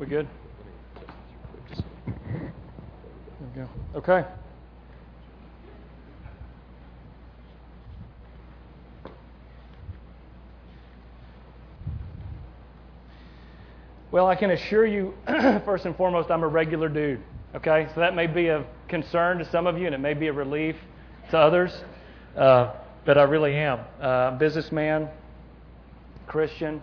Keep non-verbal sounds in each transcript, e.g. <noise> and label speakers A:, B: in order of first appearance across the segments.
A: We good? There we go. Okay. Well, I can assure you, <clears throat> first and foremost, I'm a regular dude. Okay? So that may be of concern to some of you, and it may be a relief to others. Uh, but I really am. Uh, businessman, Christian,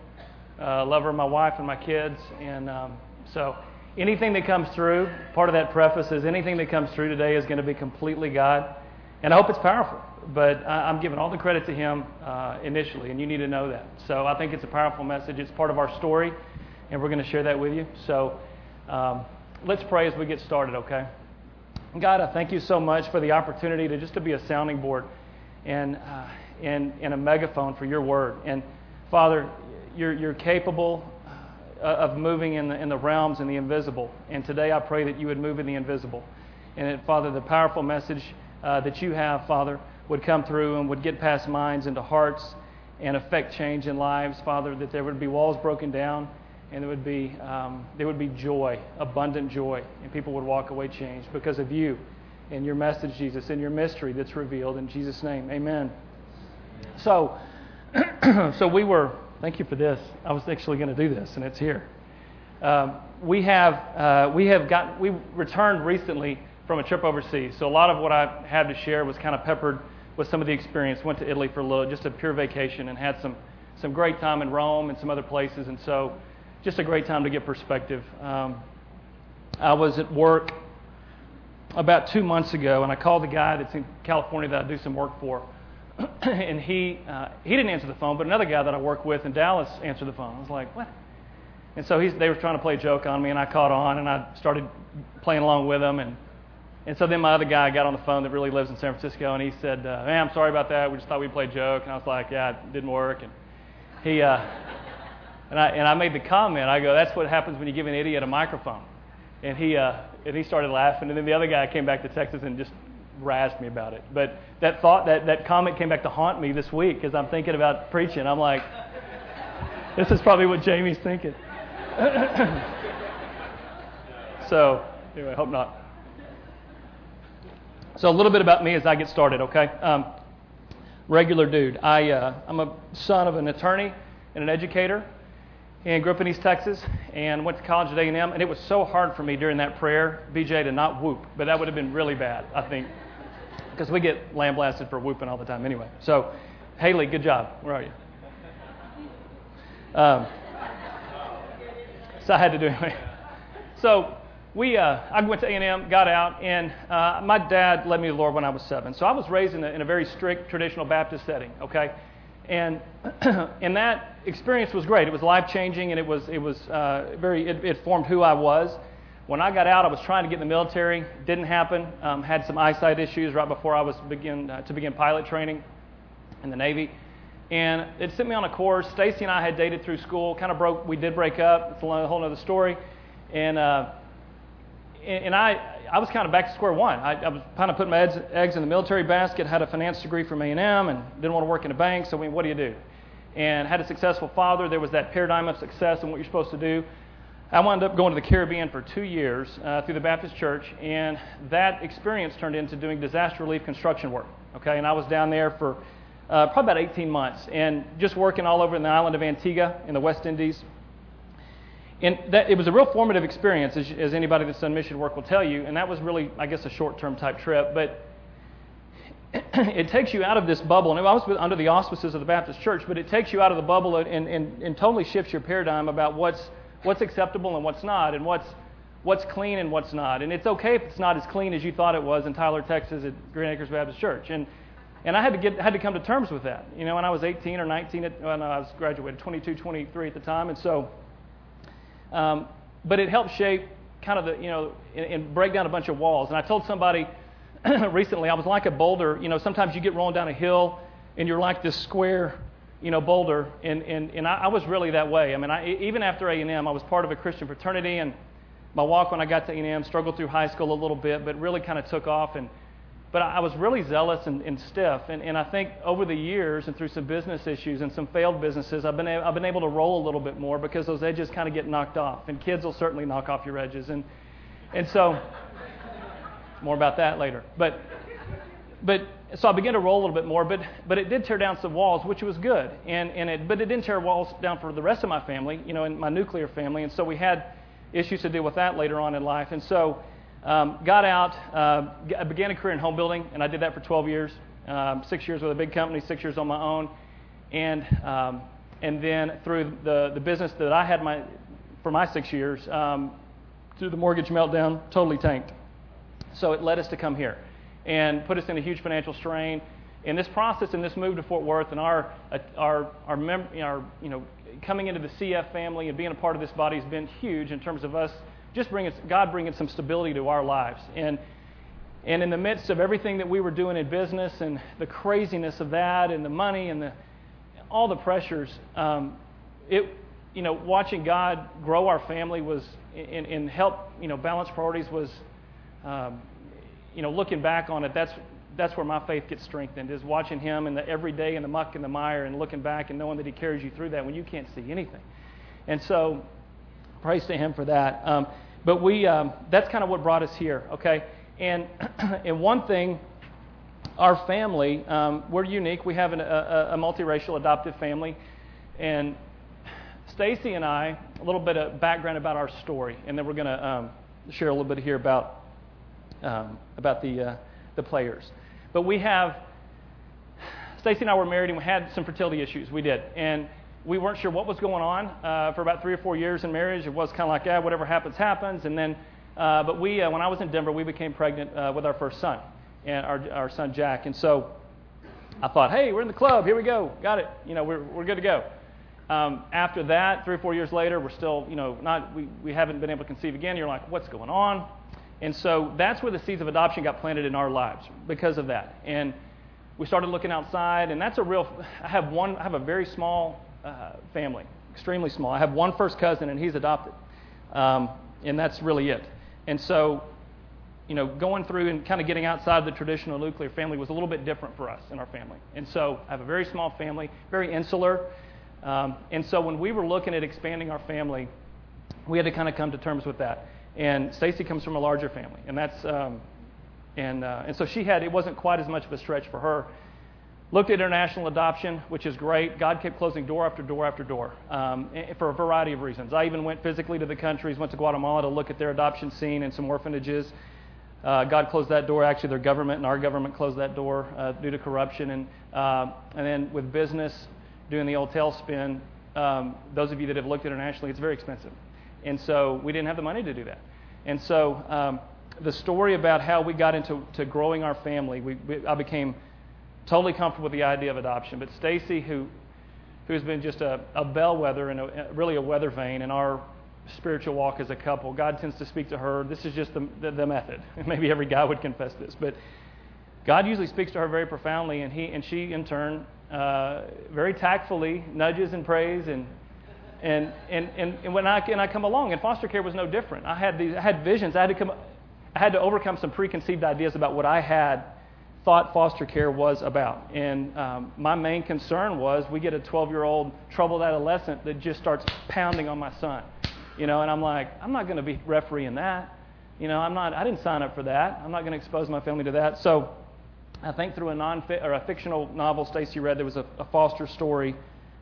A: uh, lover of my wife and my kids. And um, so anything that comes through, part of that preface is anything that comes through today is going to be completely God. And I hope it's powerful. But I'm giving all the credit to Him uh, initially, and you need to know that. So I think it's a powerful message. It's part of our story, and we're going to share that with you. So um, let's pray as we get started, okay? God, I thank you so much for the opportunity to just to be a sounding board and, uh, and, and a megaphone for your word. And Father, you're, you're capable of moving in the, in the realms and the invisible. And today I pray that you would move in the invisible. And that, Father, the powerful message uh, that you have, Father, would come through and would get past minds into hearts and affect change in lives, Father, that there would be walls broken down and there would be, um, there would be joy, abundant joy, and people would walk away changed because of you and your message, Jesus, and your mystery that's revealed. In Jesus' name, amen. So, <clears throat> so we were, thank you for this. I was actually going to do this, and it's here. Um, we have, uh, we have got, we returned recently from a trip overseas. So a lot of what I had to share was kind of peppered with some of the experience. Went to Italy for a little, just a pure vacation, and had some, some great time in Rome and some other places. And so just a great time to get perspective. Um, I was at work about two months ago, and I called the guy that's in California that I do some work for, <coughs> and he uh, he didn't answer the phone, but another guy that I work with in Dallas answered the phone. I was like, what? And so he's, they were trying to play a joke on me, and I caught on, and I started playing along with them, and and so then my other guy got on the phone that really lives in San Francisco, and he said, uh, "Man, I'm sorry about that. We just thought we'd play a joke." And I was like, "Yeah, it didn't work." And he uh, <laughs> and I, and I made the comment, I go, that's what happens when you give an idiot a microphone. And he, uh, and he started laughing. And then the other guy came back to Texas and just razzed me about it. But that thought, that, that comment came back to haunt me this week as I'm thinking about preaching. I'm like, this is probably what Jamie's thinking. <coughs> so, anyway, hope not. So, a little bit about me as I get started, okay? Um, regular dude. I, uh, I'm a son of an attorney and an educator and grew up in East Texas and went to college at A&M. And it was so hard for me during that prayer, BJ, to not whoop. But that would have been really bad, I think, because we get lambasted for whooping all the time anyway. So, Haley, good job. Where are you? Um, so I had to do it. anyway. So we, uh, I went to A&M, got out, and uh, my dad led me to the Lord when I was seven. So I was raised in a, in a very strict traditional Baptist setting. Okay, and <clears throat> and that experience was great. It was life changing, and it was it was uh, very it, it, formed who I was. When I got out, I was trying to get in the military. Didn't happen. Um, had some eyesight issues right before I was begin uh, to begin pilot training in the Navy, and it sent me on a course. Stacy and I had dated through school. Kind of broke. We did break up. It's a whole other story, and. Uh, and I, I was kind of back to square one. I, I was kind of putting my eggs, eggs in the military basket. Had a finance degree from A&M, and didn't want to work in a bank. So, I mean, what do you do? And had a successful father. There was that paradigm of success and what you're supposed to do. I wound up going to the Caribbean for two years uh, through the Baptist Church, and that experience turned into doing disaster relief construction work. Okay, and I was down there for uh, probably about 18 months, and just working all over in the island of Antigua in the West Indies and that, it was a real formative experience, as, as anybody that's done mission work will tell you. And that was really, I guess, a short term type trip. But <clears throat> it takes you out of this bubble. And I was under the auspices of the Baptist church, but it takes you out of the bubble and, and, and totally shifts your paradigm about what's, what's acceptable and what's not, and what's, what's clean and what's not. And it's okay if it's not as clean as you thought it was in Tyler, Texas at Green Acres Baptist Church. And, and I had to, get, had to come to terms with that. You know, when I was 18 or 19, at, when I was graduated, 22, 23 at the time. And so um, but it helped shape kind of the, you know, and, and break down a bunch of walls. And I told somebody <clears throat> recently, I was like a boulder. You know, sometimes you get rolling down a hill and you're like this square, you know, boulder. And, and, and I, I was really that way. I mean, I, even after A&M, I was part of a Christian fraternity. And my walk when I got to A&M struggled through high school a little bit, but really kind of took off. And, but I was really zealous and, and stiff. And, and I think over the years and through some business issues and some failed businesses, I've been, a, I've been able to roll a little bit more because those edges kind of get knocked off. And kids will certainly knock off your edges. And, and so, more about that later. But, but so I began to roll a little bit more, but, but it did tear down some walls, which was good. And, and it, but it didn't tear walls down for the rest of my family, you know, in my nuclear family. And so we had issues to deal with that later on in life. And so, um, got out, uh, began a career in home building, and I did that for 12 years. Um, six years with a big company, six years on my own, and um, and then through the the business that I had my for my six years, um, through the mortgage meltdown, totally tanked. So it led us to come here, and put us in a huge financial strain. In this process, in this move to Fort Worth, and our our our, mem- our you know coming into the CF family and being a part of this body has been huge in terms of us just bringing God bringing some stability to our lives. And and in the midst of everything that we were doing in business and the craziness of that and the money and the all the pressures, um, it you know watching God grow our family was and, and help you know balance priorities was um, you know looking back on it that's that's where my faith gets strengthened is watching him in the every day in the muck and the mire and looking back and knowing that he carries you through that when you can't see anything. And so praise to him for that. Um, but we um, that's kind of what brought us here okay? And <clears throat> and one thing our family um, we're unique. We have an, a, a multiracial adoptive family. And stacy and i a little bit of background about our story and then we're going to um, share a little bit here about um, about the uh, the players but we have, Stacy and I were married and we had some fertility issues. We did. And we weren't sure what was going on uh, for about three or four years in marriage. It was kind of like, yeah, whatever happens, happens. And then, uh, but we, uh, when I was in Denver, we became pregnant uh, with our first son, and our, our son Jack. And so I thought, hey, we're in the club. Here we go. Got it. You know, we're, we're good to go. Um, after that, three or four years later, we're still, you know, not, we, we haven't been able to conceive again. You're like, what's going on? And so that's where the seeds of adoption got planted in our lives because of that. And we started looking outside, and that's a real. I have one. I have a very small uh, family, extremely small. I have one first cousin, and he's adopted, um, and that's really it. And so, you know, going through and kind of getting outside the traditional nuclear family was a little bit different for us in our family. And so, I have a very small family, very insular. Um, and so, when we were looking at expanding our family, we had to kind of come to terms with that. And Stacy comes from a larger family, and that's um, and uh, and so she had it wasn't quite as much of a stretch for her. Looked at international adoption, which is great. God kept closing door after door after door um, for a variety of reasons. I even went physically to the countries, went to Guatemala to look at their adoption scene and some orphanages. Uh, God closed that door. Actually, their government and our government closed that door uh, due to corruption. And, uh, and then with business, doing the old tailspin, um, those of you that have looked internationally, it's very expensive. And so we didn't have the money to do that. And so um, the story about how we got into to growing our family, we, we, I became totally comfortable with the idea of adoption. But Stacy, who who's been just a, a bellwether and a, really a weather vane in our spiritual walk as a couple, God tends to speak to her. This is just the, the, the method. <laughs> Maybe every guy would confess this, but God usually speaks to her very profoundly, and he and she in turn uh, very tactfully nudges and prays and and, and, and, and when I, and I come along, and foster care was no different. I had, these, I had visions. I had, to come, I had to overcome some preconceived ideas about what I had thought foster care was about. And um, my main concern was we get a 12 year old troubled adolescent that just starts pounding on my son. You know, and I'm like, I'm not going to be refereeing that. You know, I'm not, I didn't sign up for that. I'm not going to expose my family to that. So I think through a, non or a fictional novel Stacy read, there was a, a foster story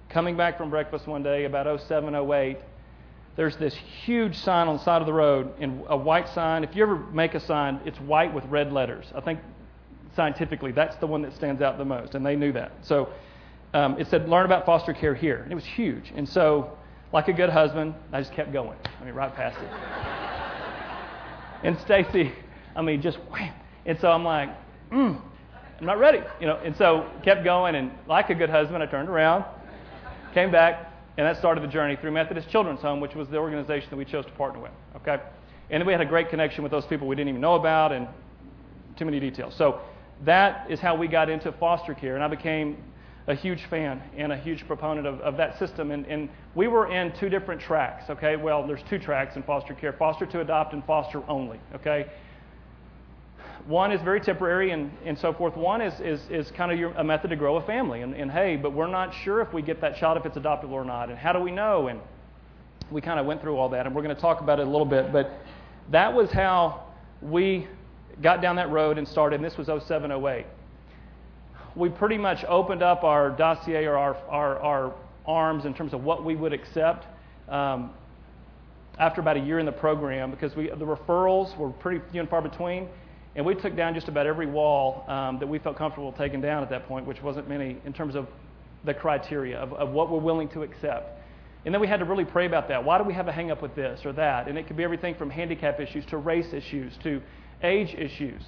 A: coming back from breakfast one day about 07, 08, there's this huge sign on the side of the road, and a white sign. If you ever make a sign, it's white with red letters. I think scientifically that's the one that stands out the most, and they knew that. So um, it said, "Learn about foster care here," and it was huge. And so, like a good husband, I just kept going. I mean, right past it. <laughs> and Stacy, I mean, just wham. And so I'm like, mm, I'm not ready, you know. And so kept going, and like a good husband, I turned around Came back, and that started the journey through Methodist Children's Home, which was the organization that we chose to partner with. Okay? And then we had a great connection with those people we didn't even know about, and too many details. So that is how we got into foster care, and I became a huge fan and a huge proponent of, of that system. And, and we were in two different tracks, okay? Well, there's two tracks in foster care foster to adopt and foster only, okay? One is very temporary and, and so forth. One is, is, is kind of your, a method to grow a family. And, and hey, but we're not sure if we get that child, if it's adoptable or not. And how do we know? And we kind of went through all that. And we're going to talk about it a little bit. But that was how we got down that road and started. And this was 07, 08. We pretty much opened up our dossier or our, our, our arms in terms of what we would accept. Um, after about a year in the program, because we, the referrals were pretty few and far between, and we took down just about every wall um, that we felt comfortable taking down at that point, which wasn't many in terms of the criteria of, of what we're willing to accept. And then we had to really pray about that. Why do we have a hang up with this or that? And it could be everything from handicap issues to race issues to age issues.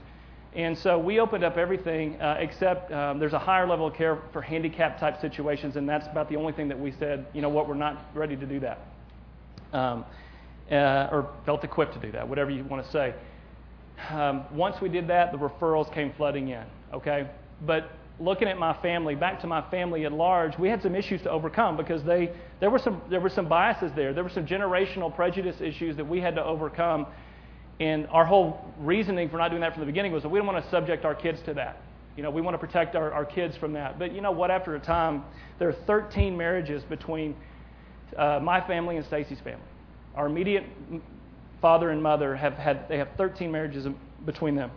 A: And so we opened up everything uh, except um, there's a higher level of care for handicap type situations, and that's about the only thing that we said, you know what, we're not ready to do that. Um, uh, or felt equipped to do that, whatever you want to say. Um, once we did that, the referrals came flooding in, okay? But looking at my family, back to my family at large, we had some issues to overcome because they, there, were some, there were some biases there. There were some generational prejudice issues that we had to overcome. And our whole reasoning for not doing that from the beginning was that we don't want to subject our kids to that. You know, we want to protect our, our kids from that. But you know what? After a time, there are 13 marriages between uh, my family and Stacy's family. Our immediate father and mother have had they have 13 marriages between them.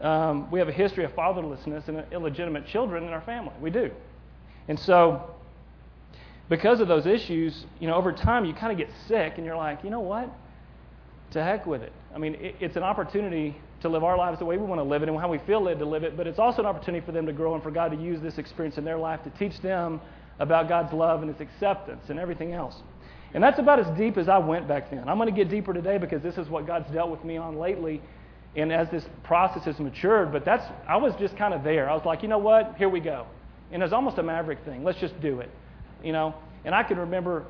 A: Um, we have a history of fatherlessness and illegitimate children in our family. We do, and so because of those issues, you know, over time you kind of get sick, and you're like, you know what? To heck with it. I mean, it, it's an opportunity to live our lives the way we want to live it and how we feel led to live it, but it's also an opportunity for them to grow and for God to use this experience in their life to teach them about God's love and His acceptance and everything else. And that's about as deep as I went back then. I'm going to get deeper today because this is what God's dealt with me on lately. And as this process has matured, but that's I was just kind of there. I was like, you know what? Here we go. And it's almost a maverick thing. Let's just do it. You know? And I can remember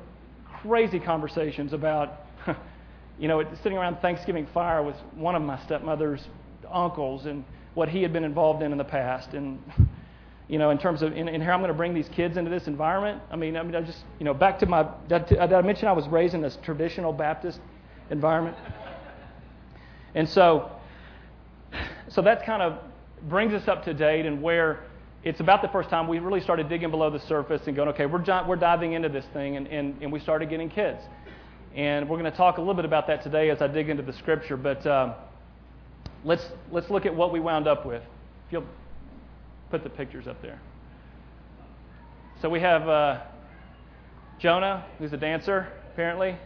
A: crazy conversations about, <laughs> you know, sitting around Thanksgiving fire with one of my stepmother's uncles and what he had been involved in in the past. And <laughs> you know, in terms of, and, here I'm going to bring these kids into this environment. I mean, I mean, I just, you know, back to my, did, I mention I was raised in this traditional Baptist environment? And so, so that kind of brings us up to date and where it's about the first time we really started digging below the surface and going, okay, we're, we're diving into this thing, and, and, and we started getting kids. And we're going to talk a little bit about that today as I dig into the scripture, but um, let's, let's look at what we wound up with. If you'll put the pictures up there. So we have uh, Jonah, who's a dancer, apparently.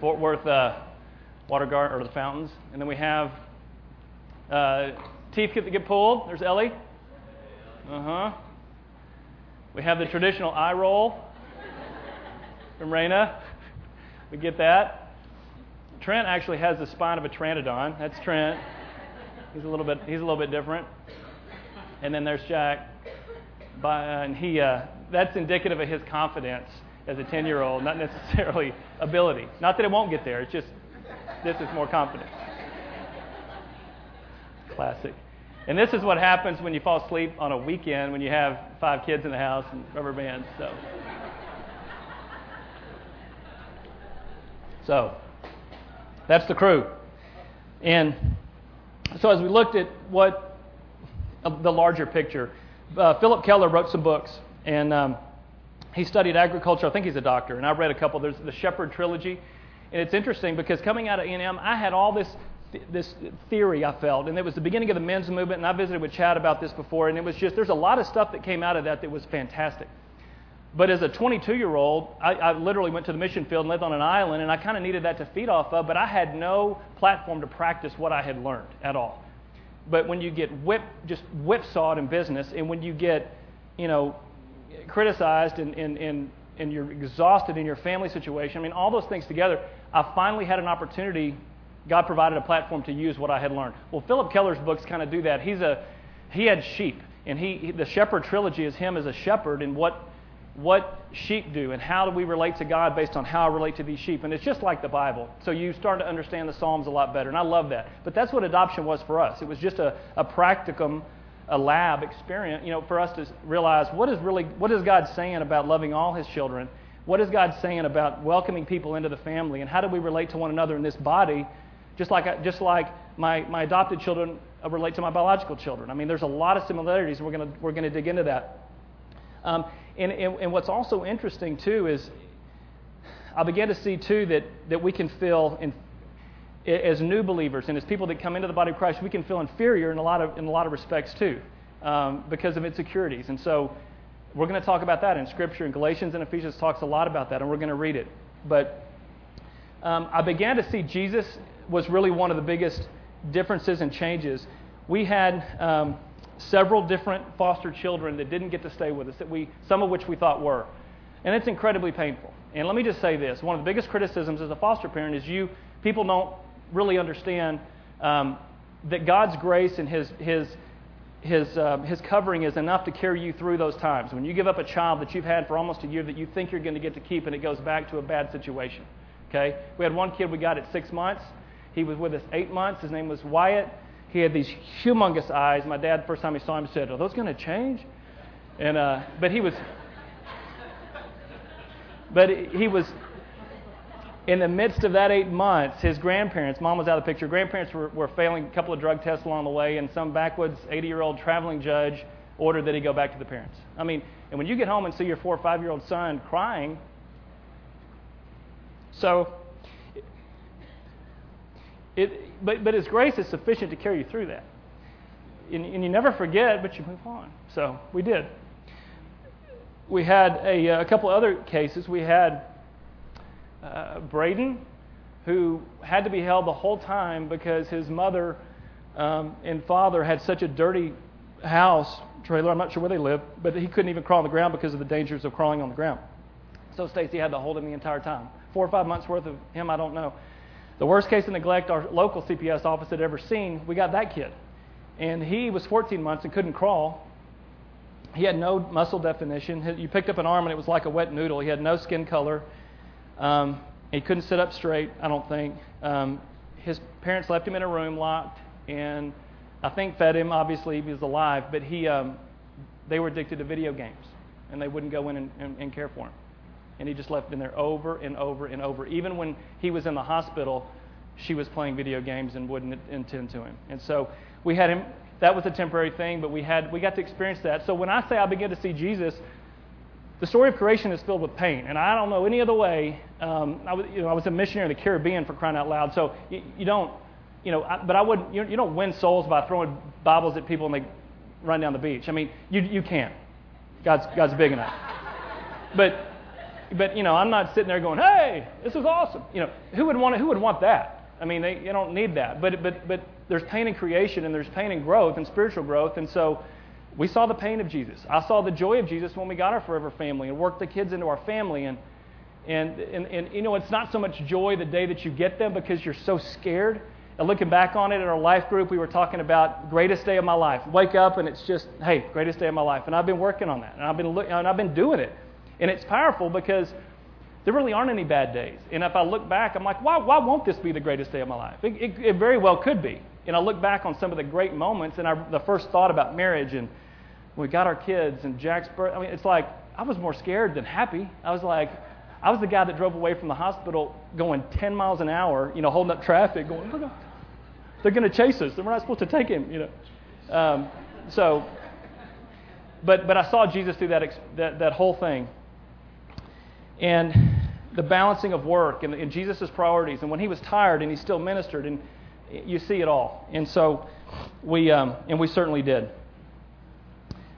A: Fort Worth uh, Water Garden, or the fountains. And then we have uh, teeth get, get pulled. There's Ellie. Uh huh. We have the traditional eye roll from Raina. We get that. Trent actually has the spine of a pteranodon. That's Trent. He's a little bit he's a little bit different. And then there's Jack, uh, and he uh, that's indicative of his confidence as a 10 year old, not necessarily <laughs> ability. Not that it won't get there. It's just this is more confident. Classic. And this is what happens when you fall asleep on a weekend when you have five kids in the house and rubber bands. So. So, that's the crew. And so as we looked at what uh, the larger picture, uh, Phillip Keller wrote some books, and um, he studied agriculture. I think he's a doctor, and I read a couple. There's the Shepherd trilogy, and it's interesting because coming out of A&M, I had all this this theory I felt, and it was the beginning of the men's movement. And I visited with Chad about this before, and it was just there's a lot of stuff that came out of that that was fantastic. But as a 22 year old, I, I, literally went to the mission field and lived on an island, and I kind of needed that to feed off of, but I had no platform to practice what I had learned at all. But when you get whip, just whipsawed in business, and when you get, you know, criticized and, and, and, and you're exhausted in your family situation, I mean, all those things together, I finally had an opportunity. God provided a platform to use what I had learned. Well, Phillip Keller's books kind of do that. He's a, he had sheep, and he, the Shepherd trilogy is him as a shepherd and what what sheep do and how do we relate to God based on how I relate to these sheep. And it's just like the Bible. So you start to understand the Psalms a lot better. And I love that. But that's what adoption was for us. It was just a, a practicum, a lab experience, you know, for us to realize what is really what is God saying about loving all his children? What is God saying about welcoming people into the family? And how do we relate to one another in this body just like, just like my, my adopted children uh, relate to my biological children. I mean, there's a lot of similarities, we're going to we're gonna dig into that. Um, and, and, and what's also interesting, too, is I began to see, too, that, that we can feel, in, as new believers and as people that come into the body of Christ, we can feel inferior in a lot of, in a lot of respects, too, um, because of insecurities. And so we're going to talk about that in Scripture. And Galatians and Ephesians talks a lot about that, and we're going to read it. But um, I began to see Jesus was really one of the biggest differences and changes. We had um, several different foster children that didn't get to stay with us, that we, some of which we thought were. And it's incredibly painful. And let me just say this one of the biggest criticisms as a foster parent is you, people don't really understand um, that God's grace and His, His, His, uh, His covering is enough to carry you through those times. When you give up a child that you've had for almost a year that you think you're going to get to keep and it goes back to a bad situation. Okay? We had one kid we got at six months. He was with us eight months. His name was Wyatt. He had these humongous eyes. My dad, first time he saw him, said, "Are those going to change?" And uh, but he was, but he was in the midst of that eight months. His grandparents, mom was out of the picture. Grandparents were, were failing a couple of drug tests along the way, and some backwoods 80-year-old traveling judge ordered that he go back to the parents. I mean, and when you get home and see your four or five-year-old son crying, so it, but, but His grace is sufficient to carry you through that. And, and you never forget, but you move on. So we did. We had a, a couple other cases. We had uh, Braden, who had to be held the whole time because his mother um, and father had such a dirty house trailer. I'm not sure where they live, but he couldn't even crawl on the ground because of the dangers of crawling on the ground. So Stacy had to hold him the entire time. Four or five months worth of him, I don't know. The worst case of neglect our local CPS office had ever seen, we got that kid. And he was 14 months and couldn't crawl. He had no muscle definition. You picked up an arm and it was like a wet noodle. He had no skin color. Um, he couldn't sit up straight, I don't think. Um, his parents left him in a room locked and I think fed him. Obviously, he was alive, but he, um, they were addicted to video games and they wouldn't go in and, and, and care for him and he just left in there over and over and over. Even when he was in the hospital, she was playing video games and wouldn't attend to him. And so we had him. That was a temporary thing, but we had we got to experience that. So when I say I began to see Jesus, the story of creation is filled with pain, and I don't know any other way. Um, I was, you know, I was a missionary in the Caribbean for crying out loud, so you, you don't, you know, I, but I would, you, you don't win souls by throwing Bibles at people and they run down the beach. I mean, you you can't. God's God's big enough. But but you know, I'm not sitting there going, "Hey, this is awesome." You know, who would want who would want that? I mean, they you don't need that. But but but there's pain in creation and there's pain in growth and spiritual growth, and so we saw the pain of Jesus. I saw the joy of Jesus when we got our forever family and worked the kids into our family and and and, and you know, it's not so much joy the day that you get them because you're so scared. And looking back on it in our life group, we were talking about greatest day of my life. Wake up and it's just, hey, greatest day of my life. And I've been working on that, and I've been look, and I've been doing it. And it's powerful because there really aren't any bad days. And if I look back, I'm like, why, why won't this be the greatest day of my life? It, it, it very well could be. And I look back on some of the great moments, and I, the first thought about marriage, and we got our kids, and Jack's birth. I mean, it's like I was more scared than happy. I was like, I was the guy that drove away from the hospital going 10 miles an hour, you know, holding up traffic, going, they're going to chase us. We're not supposed to take him, you know. Um, so, but but I saw Jesus through that that, that whole thing and the balancing of work and, and Jesus' priorities. And when he was tired and he still ministered, and you see it all. And so we, um, and we certainly did.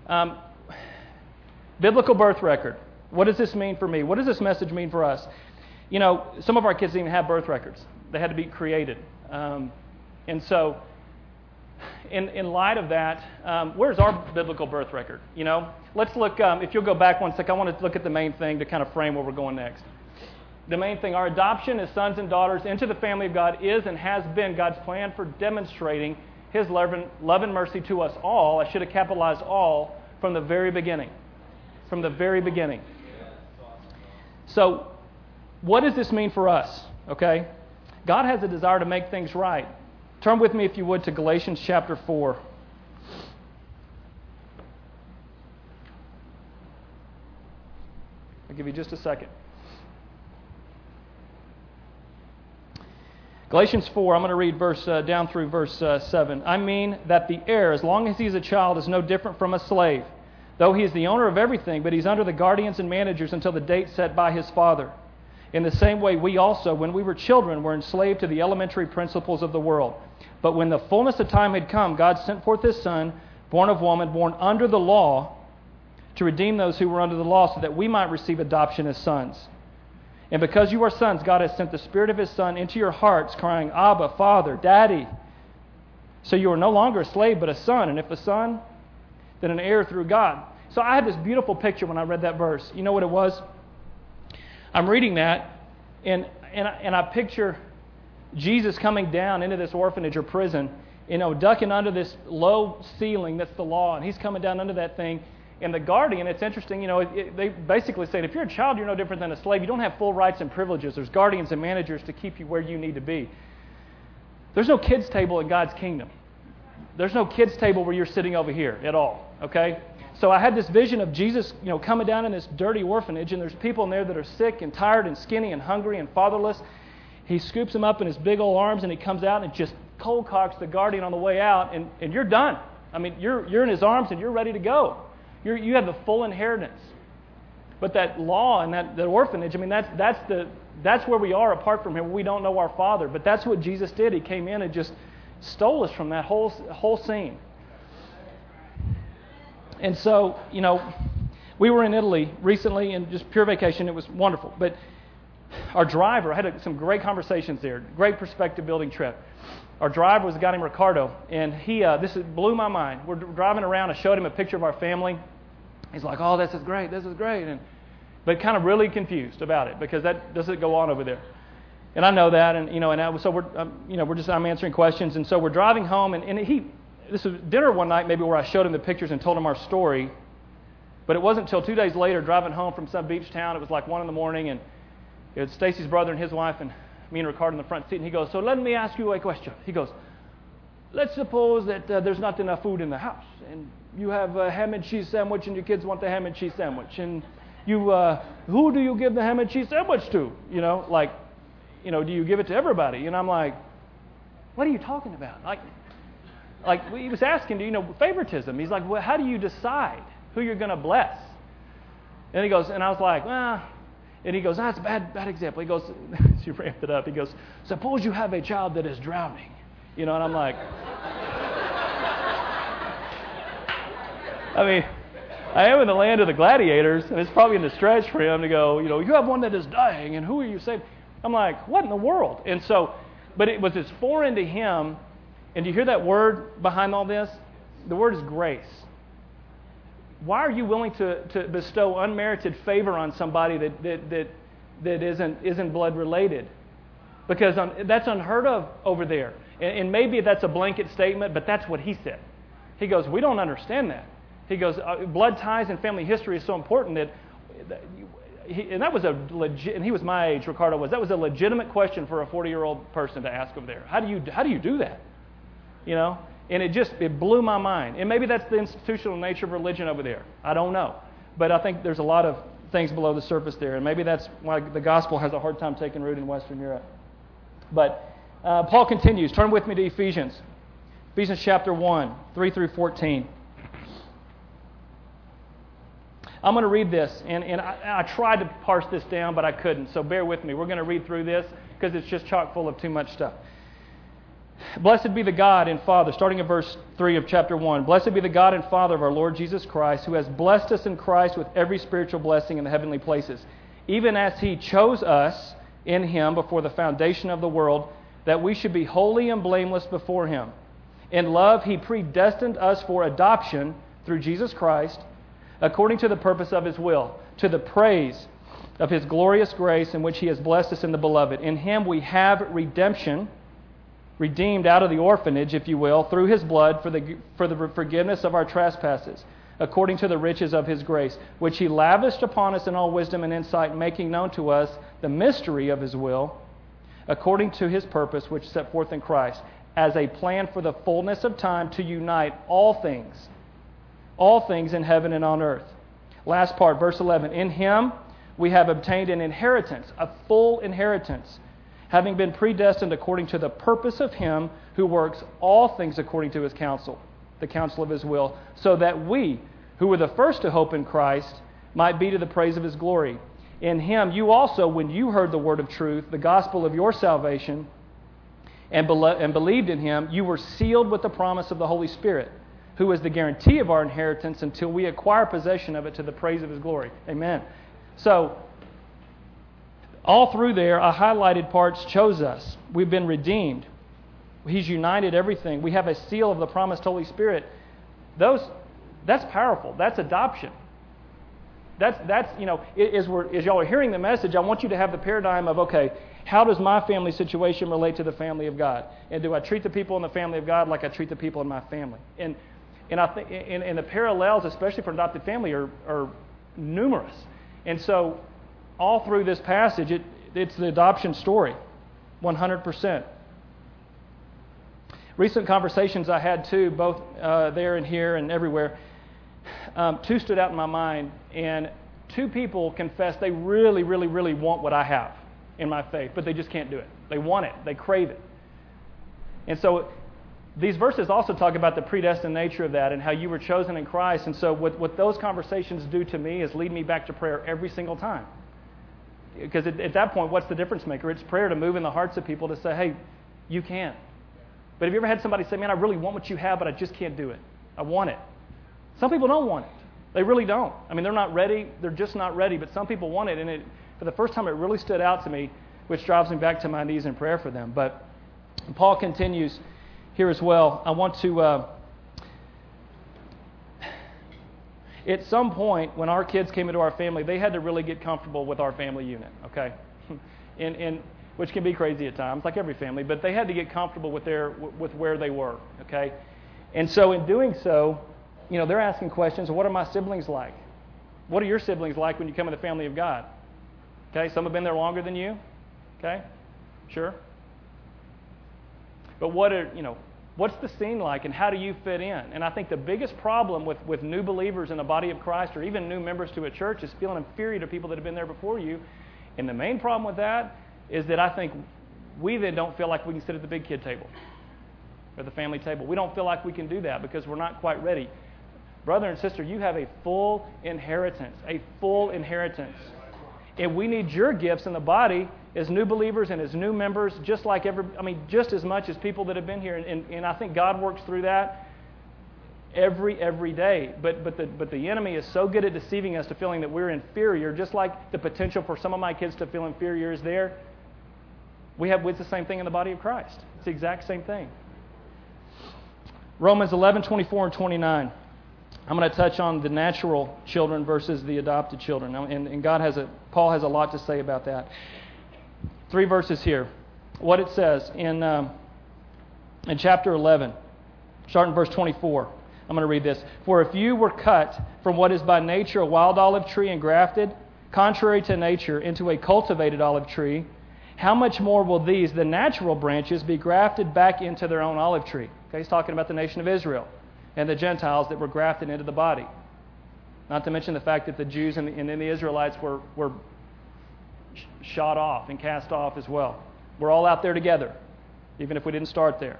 A: Um, biblical birth record. What does this mean for me? What does this message mean for us? You know, some of our kids didn't even have birth records, they had to be created. Um, and so, in, in light of that, um, where's our biblical birth record? You know, let's look, um, if you'll go back one sec, I want to look at the main thing to kind of frame where we're going next. The main thing, our adoption as sons and daughters into the family of God is and has been God's plan for demonstrating His love and, love and mercy to us all. I should have capitalized all from the very beginning. From the very beginning. So, what does this mean for us? Okay? God has a desire to make things right. Turn with me, if you would, to Galatians chapter 4. I'll give you just a second. Galatians 4, I'm going to read verse uh, down through verse uh, 7. I mean that the heir, as long as he is a child, is no different from a slave, though he is the owner of everything, but he's under the guardians and managers until the date set by his father. In the same way, we also, when we were children, were enslaved to the elementary principles of the world. But when the fullness of time had come, God sent forth his Son, born of woman, born under the law, to redeem those who were under the law, so that we might receive adoption as sons. And because you are sons, God has sent the Spirit of his Son into your hearts, crying, Abba, Father, Daddy. So you are no longer a slave, but a son. And if a son, then an heir through God. So I had this beautiful picture when I read that verse. You know what it was? I'm reading that, and, and, and I picture Jesus coming down into this orphanage or prison, you know, ducking under this low ceiling that's the law, and he's coming down under that thing. And the guardian, it's interesting, you know, it, it, they basically said if you're a child, you're no different than a slave. You don't have full rights and privileges. There's guardians and managers to keep you where you need to be. There's no kids' table in God's kingdom. There's no kids' table where you're sitting over here at all, okay? So I had this vision of Jesus, you know, coming down in this dirty orphanage, and there's people in there that are sick and tired and skinny and hungry and fatherless. He scoops them up in his big old arms, and he comes out and just cold cocks the guardian on the way out, and, and you're done. I mean, you're, you're in his arms and you're ready to go. You're, you have the full inheritance. But that law and that, that orphanage, I mean, that's, that's, the, that's where we are apart from him. We don't know our Father. But that's what Jesus did. He came in and just stole us from that whole, whole scene. And so, you know, we were in Italy recently and just pure vacation. It was wonderful. But our driver, I had a, some great conversations there, great perspective building trip. Our driver was a guy named Ricardo, and he, uh, this blew my mind. We're driving around. I showed him a picture of our family. He's like, "Oh, this is great. This is great," and but kind of really confused about it because that doesn't go on over there. And I know that, and you know, and I, so we're, um, you know, we're just I'm answering questions, and so we're driving home, and, and he this was dinner one night, maybe where I showed him the pictures and told him our story. But it wasn't until two days later, driving home from some beach town. It was like one in the morning, and it was Stacy's brother and his wife, and me and Ricardo in the front seat. And he goes, "So let me ask you a question." He goes, "Let's suppose that uh, there's not enough food in the house, and you have a ham and cheese sandwich, and your kids want the ham and cheese sandwich, and you, uh, who do you give the ham and cheese sandwich to? You know, like, you know, do you give it to everybody?" And I'm like, "What are you talking about? Like, like he was asking, do you know favoritism? He's like, well, how do you decide who you're going to bless? And he goes, and I was like, well, and he goes, that's a bad, bad example. He goes, <laughs> she ramped it up. He goes, suppose you have a child that is drowning, you know, and I'm like, I mean, I am in the land of the gladiators, and it's probably in the stretch for him to go, you know, you have one that is dying, and who are you saving? I'm like, what in the world? And so, but it was as foreign to him and do you hear that word behind all this? The word is grace. Why are you willing to, to bestow unmerited favor on somebody that, that, that, that isn't, isn't blood related? Because that's unheard of over there. And, and maybe that's a blanket statement, but that's what he said. He goes, We don't understand that. He goes, uh, Blood ties and family history is so important that. that he, and that was a legit, and he was my age, Ricardo was. That was a legitimate question for a 40 year old person to ask over there. How do you, how do, you do that? You know, and it just it blew my mind. And maybe that's the institutional nature of religion over there. I don't know, but I think there's a lot of things below the surface there, and maybe that's why the gospel has a hard time taking root in Western Europe. But uh, Paul continues. Turn with me to Ephesians, Ephesians chapter one, three through fourteen. I'm going to read this, and, and I, I, tried to parse this down, but I couldn't. So bear with me. We're going to read through this because it's just chock full of too much stuff. Blessed be the God and Father, starting at verse 3 of chapter 1. Blessed be the God and Father of our Lord Jesus Christ, who has blessed us in Christ with every spiritual blessing in the heavenly places, even as he chose us in him before the foundation of the world, that we should be holy and blameless before him. In love, he predestined us for adoption through Jesus Christ, according to the purpose of his will, to the praise of his glorious grace in which he has blessed us in the beloved. In him we have redemption redeemed out of the orphanage, if you will, through his blood for the, for the forgiveness of our trespasses, according to the riches of his grace, which he lavished upon us in all wisdom and insight, making known to us the mystery of his will, according to his purpose, which set forth in Christ, as a plan for the fullness of time to unite all things, all things in heaven and on earth. Last part, verse 11. In him we have obtained an inheritance, a full inheritance having been predestined according to the purpose of Him who works all things according to His counsel, the counsel of His will, so that we, who were the first to hope in Christ, might be to the praise of His glory. In Him, you also, when you heard the word of truth, the gospel of your salvation, and, believed in Him, you were sealed with the promise of the Holy Spirit, who is the guarantee of our inheritance until we acquire possession of it to the praise of His glory. Amen. So, all through there, I highlighted parts chose us. We've been redeemed. He's united everything. We have a seal of the promised Holy Spirit. Those, that's powerful. That's adoption. That's, that's you know, as, we're, as y'all are hearing the message, I want you to have the paradigm of, okay, how does my family situation relate to the family of God? And do I treat the people in the family of God like I treat the people in my family? And, and I think, and, and the parallels, especially for adopted family, are, are numerous. And so all through this passage, it, it's the adoption story, 100%. Recent conversations I had too, both uh, there and here and everywhere, um, two stood out in my mind, and two people confessed they really, really, really want what I have in my faith, but they just can't do it. They want it, they crave it. And so these verses also talk about the predestined nature of that and how you were chosen in Christ. And so, what, what those conversations do to me is lead me back to prayer every single time because at, at, that point, what's the difference maker? It's prayer to move in the hearts of people to say, hey, you can. But have you ever had somebody say, man, I really want what you have, but I just can't do it? I want it. Some people don't want it. They really don't. I mean, they're not ready. They're just not ready. But some people want it. And it, for the first time, it really stood out to me, which drives me back to my knees in prayer for them. But Paul continues here as well. I want to. Uh, at some point, when our kids came into our family, they had to really get comfortable with our family unit, okay? <laughs> and, and, which can be crazy at times, like every family, but they had to get comfortable with, their, with where they were, okay? And so, in doing so, you know, they're asking questions what are my siblings like? What are your siblings like when you come in the family of God? Okay, some have been there longer than you, okay? Sure. But what are, you know, What's the scene like and how do you fit in? And I think the biggest problem with, with new believers in the body of Christ or even new members to a church is feeling inferior to people that have been there before you. And the main problem with that is that I think we then don't feel like we can sit at the big kid table or the family table. We don't feel like we can do that because we're not quite ready. Brother and sister, you have a full inheritance, a full inheritance. And we need your gifts in the body as new believers and as new members, just like every, I mean, just as much as people that have been here. And, and, and I think God works through that every every day. But but the but the enemy is so good at deceiving us to feeling that we're inferior, just like the potential for some of my kids to feel inferior is there. We have it's the same thing in the body of Christ. It's the exact same thing. Romans 11, 24 and 29. I'm going to touch on the natural children versus the adopted children. And, and God has a, Paul has a lot to say about that three verses here. What it says in, um, in chapter 11, starting verse 24. I'm going to read this. For if you were cut from what is by nature a wild olive tree and grafted, contrary to nature, into a cultivated olive tree, how much more will these, the natural branches, be grafted back into their own olive tree? Okay, he's talking about the nation of Israel and the Gentiles that were grafted into the body. Not to mention the fact that the Jews and the, and the Israelites were, were shot off and cast off as well. We're all out there together, even if we didn't start there.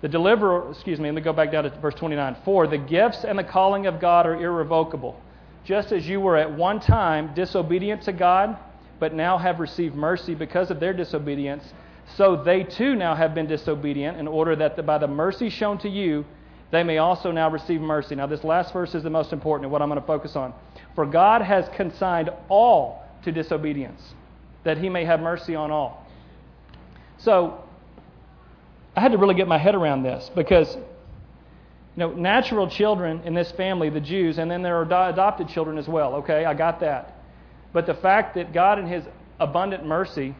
A: The deliverer, excuse me, let me go back down to verse 29. For the gifts and the calling of God are irrevocable. Just as you were at one time disobedient to God, but now have received mercy because of their disobedience, so they too now have been disobedient, in order that the, by the mercy shown to you, they may also now receive mercy. Now, this last verse is the most important and what I'm going to focus on. For God has consigned all to disobedience, that he may have mercy on all. So, I had to really get my head around this because, you know, natural children in this family, the Jews, and then there are adopted children as well. Okay, I got that. But the fact that God, in His abundant mercy,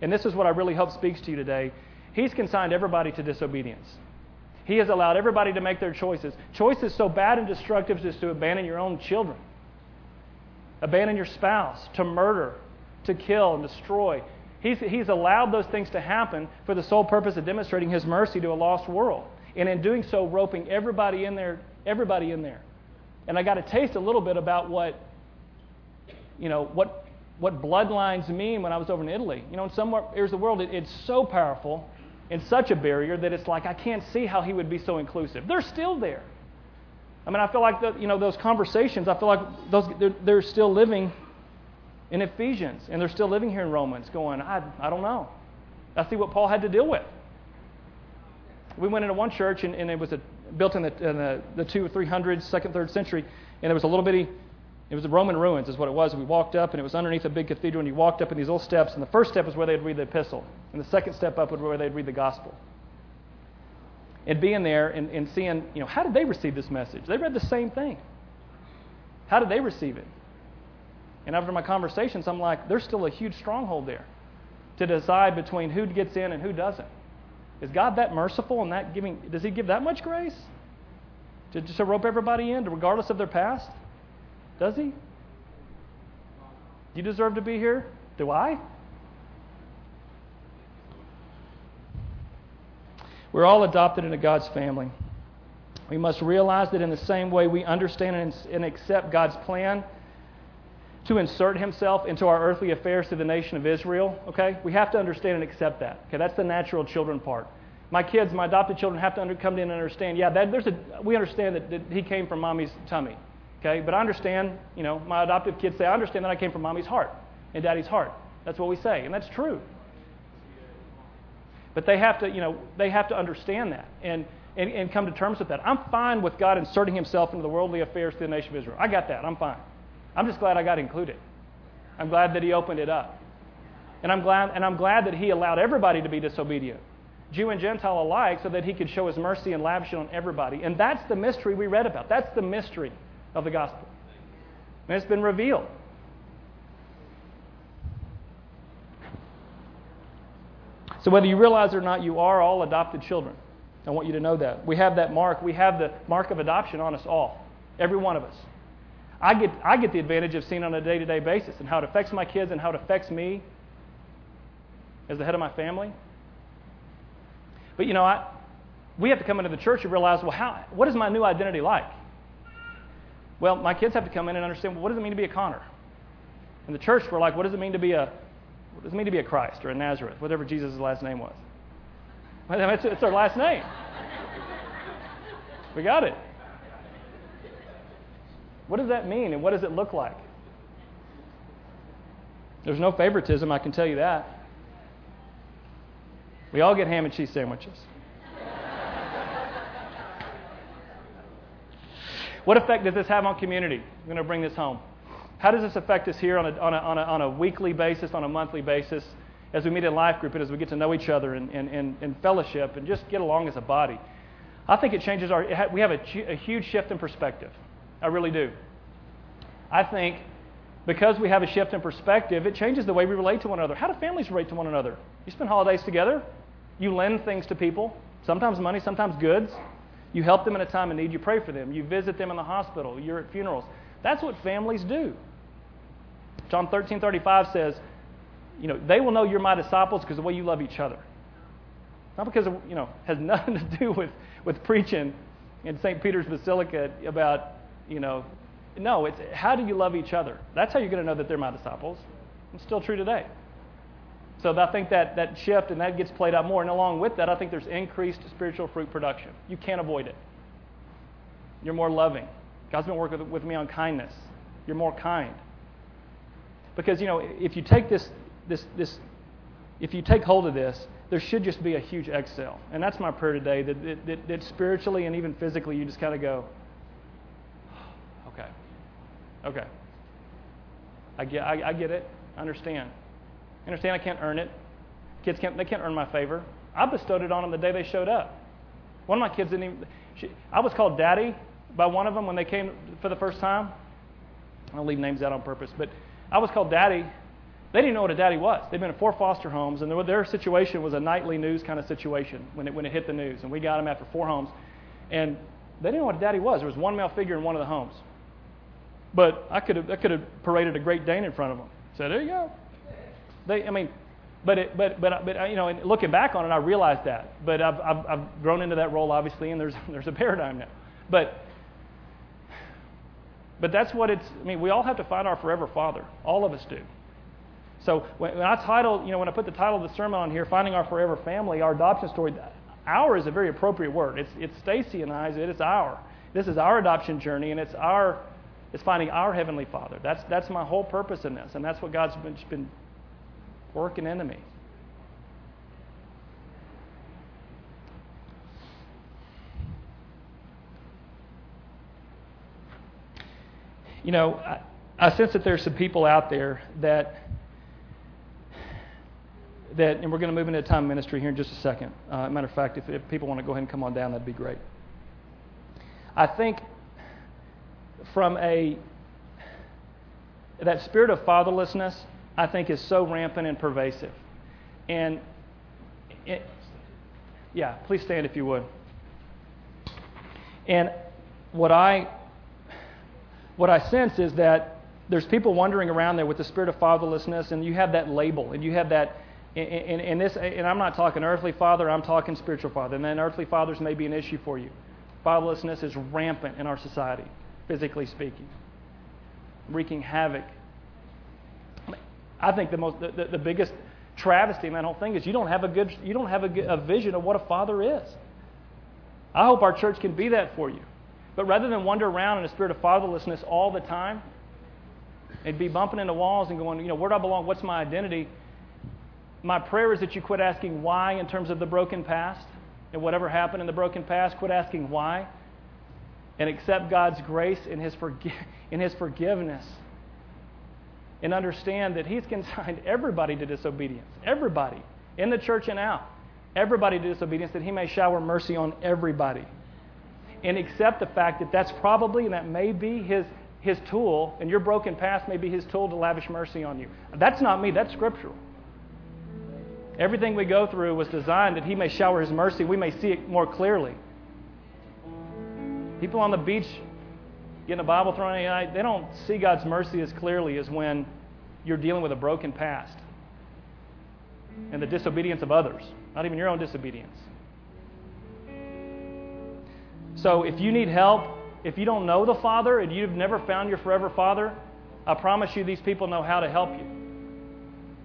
A: and this is what I really hope speaks to you today, He's consigned everybody to disobedience. He has allowed everybody to make their choices. Choices so bad and destructive as to abandon your own children abandon your spouse, to murder, to kill and destroy. He's, he's allowed those things to happen for the sole purpose of demonstrating his mercy to a lost world. And in doing so, roping everybody in there, everybody in there. And I got to taste a little bit about what, you know, what, what bloodlines mean when I was over in Italy. You know, in some areas of the world, it, it's so powerful and such a barrier that it's like I can't see how he would be so inclusive. They're still there. I mean, I feel like the, you know those conversations. I feel like those they're, they're still living in Ephesians, and they're still living here in Romans, going, I, I don't know. I see what Paul had to deal with. We went into one church, and, and it was a, built in the, in the, the two or three hundreds, second, third century, and there was a little bitty it was the Roman ruins, is what it was. We walked up, and it was underneath a big cathedral, and you walked up in these little steps, and the first step was where they'd read the epistle, and the second step up was where they'd read the gospel. And being there and, and seeing, you know, how did they receive this message? They read the same thing. How did they receive it? And after my conversations, I'm like, there's still a huge stronghold there to decide between who gets in and who doesn't. Is God that merciful and that giving? Does He give that much grace to to rope everybody in, regardless of their past? Does he? Do You deserve to be here? Do I? We're all adopted into God's family. We must realize that in the same way we understand and accept God's plan to insert himself into our earthly affairs to the nation of Israel, okay? We have to understand and accept that. Okay, that's the natural children part. My kids, my adopted children have to under, come in and understand, yeah, that, there's a, we understand that, that he came from mommy's tummy. Okay, but I understand, you know, my adoptive kids say, I understand that I came from mommy's heart and daddy's heart. That's what we say, and that's true. But they have to, you know, they have to understand that and, and, and come to terms with that. I'm fine with God inserting himself into the worldly affairs of the nation of Israel. I got that. I'm fine. I'm just glad I got included. I'm glad that he opened it up. And I'm glad and I'm glad that he allowed everybody to be disobedient. Jew and Gentile alike, so that he could show his mercy and lavish it on everybody. And that's the mystery we read about. That's the mystery of the gospel. And it's been revealed. So, whether you realize it or not, you are all adopted children. I want you to know that. We have that mark. We have the mark of adoption on us all, every one of us. I get, I get the advantage of seeing on a day to day basis and how it affects my kids and how it affects me as the head of my family. But, you know, I, we have to come into the church and realize well, how, what is my new identity like? Well, my kids have to come in and understand well, what does it mean to be a Connor? In the church, we're like, what does it mean to be a what does it mean to be a Christ or a Nazareth, whatever Jesus' last name was? <laughs> It's, it's our last name. We got it. What does that mean and what does it look like? There's no favoritism, I can tell you that. We all get ham and cheese sandwiches. What effect does this have on community? I'm going to bring this home. How does this affect us here on a, on a, on a, on a weekly basis, on a monthly basis, as we meet in life group and as we get to know each other and, fellowship and just get along as a body? I think it changes our, we have a, a huge shift in perspective. I really do. I think because we have a shift in perspective, it changes the way we relate to one another. How do families relate to one another? You spend holidays together, you lend things to people, sometimes money, sometimes goods. You help them in a time of need. You pray for them. You visit them in the hospital. You're at funerals. That's what families do. John 13 35 says, you know, they will know you're my disciples because of the way you love each other. Not because, of, you know, has <laughs> nothing to do with, with preaching in St. Peter's Basilica about, you know, no, it's how do you love each other? That's how you're going to know that they're my disciples. It's still true today. So I think that, that shift and that gets played out more. And along with that, I think there's increased spiritual fruit production. You can't avoid it. You're more loving. God's been working with me on kindness. You're more kind. Because, you know, if you take this, this, this, if you take hold of this, there should just be a huge exhale. And that's my prayer today that, that, that, that spiritually and even physically you just kind of go, okay, okay. I get, I, I get it. I understand. Understand? I can't earn it. Kids can't, they can't earn my favor. I bestowed it on them the day they showed up. One of my kids didn't even, she, I was called daddy by one of them when they came for the first time. I'll leave names out on purpose, but I was called daddy. They didn't know what a daddy was. They'd been in four foster homes, and their, their situation was a nightly news kind of situation when it, when it hit the news. And we got them after four homes. And they didn't know what a daddy was. There was one male figure in one of the homes. But I could have, I could have paraded a Great Dane in front of them. Said, there you go. They, I mean, but it, but but but you know, looking back on it, I realized that. But I've, I've I've grown into that role obviously, and there's <laughs> there's a paradigm now. But but that's what it's. I mean, we all have to find our forever Father. All of us do. So when, when I title, you know, when I put the title of the sermon on here, "Finding Our Forever Family," our adoption story, "our" is a very appropriate word. It's it's Stacy and I's. It is our. This is our adoption journey, and it's our it's finding our heavenly Father. That's that's my whole purpose in this, and that's what God's been, been working an enemy. You know, I, I sense that there's some people out there that that, and we're going to move into time ministry here in just a second. Uh, matter of fact, if, if people want to go ahead and come on down, that'd be great. I think from a that spirit of fatherlessness, I think, is so rampant and pervasive. And it, yeah, please stand if you would. And what I what I sense is that there's people wandering around there with the spirit of fatherlessness, and you have that label, and you have that. And, and, this, and I'm not talking earthly father, I'm talking spiritual father. And then earthly fathers may be an issue for you. Fatherlessness is rampant in our society, physically speaking, wreaking havoc. I think the most, the, the, the biggest travesty in that whole thing is you don't have a good, you don't have a, a vision of what a father is. I hope our church can be that for you. But rather than wander around in a spirit of fatherlessness all the time, and be bumping into walls and going, you know, where do I belong? What's my identity? My prayer is that you quit asking why in terms of the broken past and whatever happened in the broken past. Quit asking why and accept God's grace in His, forgi- <laughs> in his forgiveness and understand that He's <laughs> consigned everybody to disobedience. Everybody, in the church and out. Everybody to disobedience, that He may shower mercy on everybody. And accept the fact that that's probably and that may be His his tool, and your broken past may be his tool to lavish mercy on you. That's not me, that's scriptural. Everything we go through was designed that he may shower his mercy, we may see it more clearly. People on the beach getting a Bible thrown at you, they don't see God's mercy as clearly as when you're dealing with a broken past and the disobedience of others, not even your own disobedience. So if you need help, if you don't know the Father and you've never found your forever Father, I promise you these people know how to help you.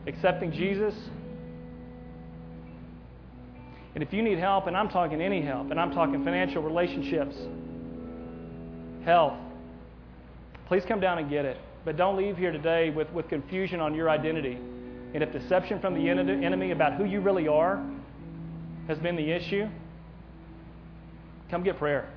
A: Accepting Jesus. And if you need help, and I'm talking any help, and I'm talking financial relationships, health, please come down and get it. But don't leave here today with, with confusion on your identity. And if deception from the enemy about who you really are has been the issue, come get prayer.